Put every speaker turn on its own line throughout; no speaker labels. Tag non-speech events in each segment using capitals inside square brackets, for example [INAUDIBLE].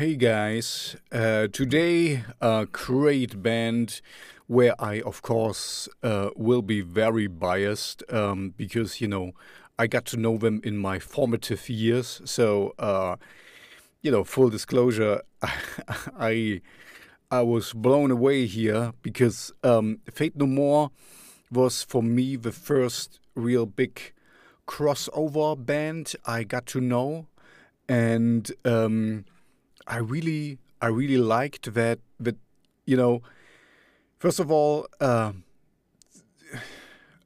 Hey guys, uh, today a great band where I, of course, uh, will be very biased um, because you know I got to know them in my formative years. So, uh, you know, full disclosure, [LAUGHS] I I was blown away here because um, Faith No More was for me the first real big crossover band I got to know, and um, I really I really liked that that you know first of all. Uh,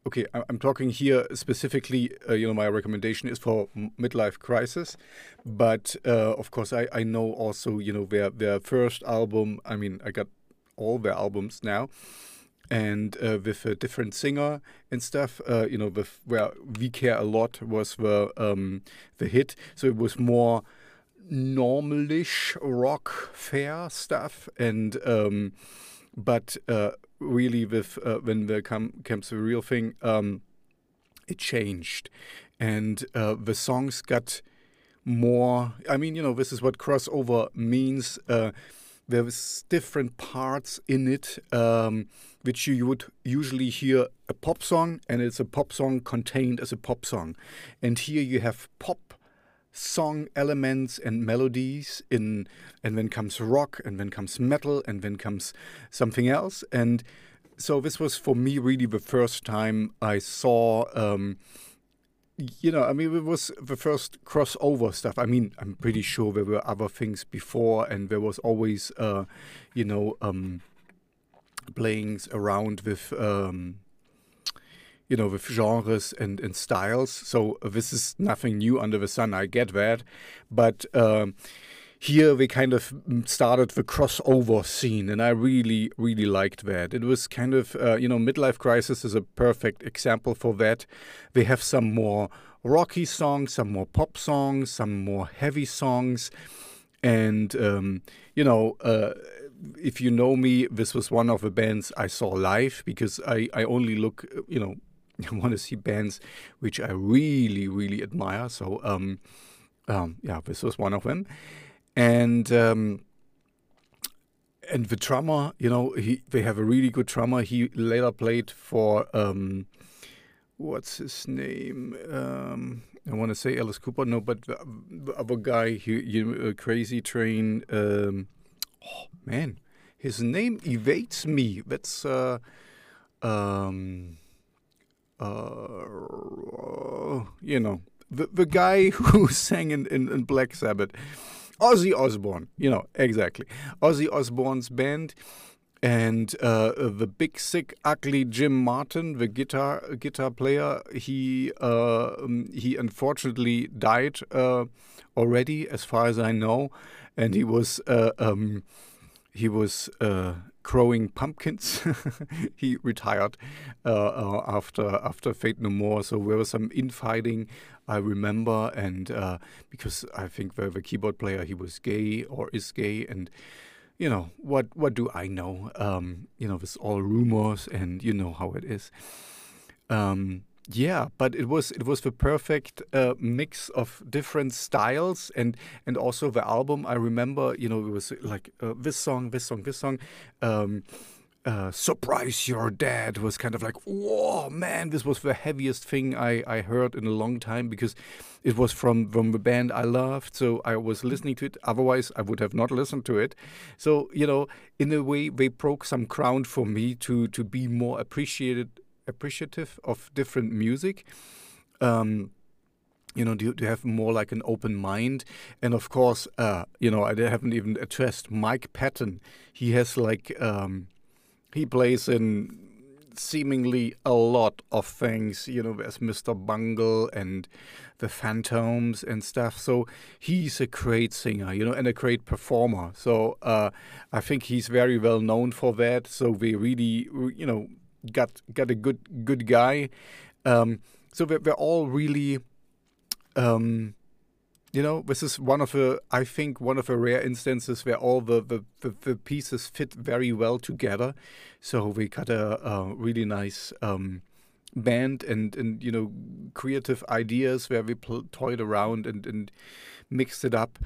okay, I'm talking here specifically. Uh, you know, my recommendation is for midlife crisis, but uh, of course, I, I know also you know their their first album. I mean, I got all their albums now, and uh, with a different singer and stuff. Uh, you know, with where we care a lot was the um, the hit. So it was more normalish rock fair stuff and um, but uh, really with uh, when there come, comes the real thing um, it changed. And uh, the songs got more i mean you know this is what crossover means uh, there's different parts in it um, which you would usually hear a pop song and it's a pop song contained as a pop song. And here you have pop song elements and melodies in and then comes rock and then comes metal and then comes something else and so this was for me really the first time I saw um, you know, I mean, it was the first crossover stuff. I mean, I'm pretty sure there were other things before, and there was always, uh, you know, um, playings around with um, you know, with genres and, and styles. So this is nothing new under the sun. I get that, but um, here we kind of started the crossover scene, and I really, really liked that. It was kind of, uh, you know, midlife crisis is a perfect example for that. They have some more rocky songs, some more pop songs, some more heavy songs, and um, you know. Uh, if you know me, this was one of the bands I saw live because I, I only look, you know, [LAUGHS] want to see bands which I really, really admire. So, um, um, yeah, this was one of them. And um, and the drummer, you know, he they have a really good drummer. He later played for um, what's his name? Um, I want to say Alice Cooper, no, but the, the other guy, he, you know, Crazy Train. Um, oh man, his name evades me. That's uh, um, uh, you know, the the guy [LAUGHS] who sang in, in, in Black Sabbath, Ozzy Osbourne. You know exactly Ozzy Osbourne's band and uh, the big sick ugly Jim Martin, the guitar guitar player, he uh, he unfortunately died uh, already, as far as I know, and he was uh, um, he was growing pumpkins. [LAUGHS] he retired uh, uh, after after Faith No More. So there was some infighting, I remember, and uh, because I think the, the keyboard player he was gay or is gay, and you know what what do I know? Um, you know, it's all rumors, and you know how it is. Um, yeah, but it was it was the perfect uh, mix of different styles and and also the album. I remember, you know, it was like uh, this song, this song, this song. Um, uh, surprise you're dead was kind of like whoa man this was the heaviest thing I, I heard in a long time because it was from from the band I loved so I was listening to it otherwise I would have not listened to it so you know in a way they broke some ground for me to to be more appreciated appreciative of different music. Um, you know, do to have more like an open mind. And of course, uh, you know, I haven't even addressed Mike Patton. He has like, um, he plays in seemingly a lot of things, you know, as Mr. Bungle and the Fantômas and stuff. So he's a great singer, you know, and a great performer. So uh, I think he's very well known for that. So we really, you know, got got a good good guy. Um, so we're, we're all really, um, you know, this is one of the I think one of the rare instances where all the the, the, the pieces fit very well together. So we got a, a really nice. Um, band and and you know creative ideas where we toyed around and and mixed it up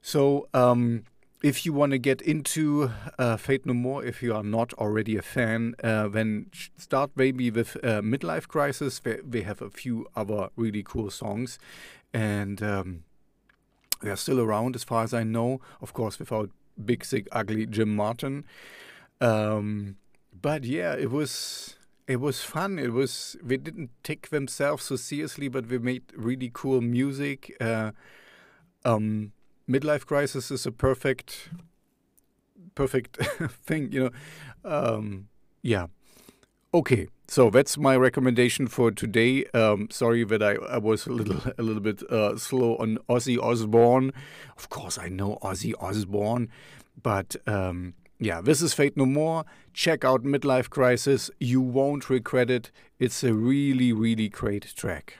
so um if you want to get into uh, Faith No More, if you are not already a fan, uh, then start maybe with uh, Midlife Crisis. They, they, have a few other really cool songs, and um, they are still around as far as I know. Of course, without big, sick, ugly Jim Martin. Um, but yeah, it was it was fun. It was they didn't take themselves so seriously, but they made really cool music. Uh, um, midlife crisis is a perfect perfect [LAUGHS] thing you know. Um, yeah. Okay so that's my recommendation for today. Um, sorry that I, I was a little [LAUGHS] a little bit uh, slow on ozzy osbourne. Of course i know ozzy osbourne but um, yeah this is Faith No More. Check out midlife crisis. You won't regret it. It's a really really great track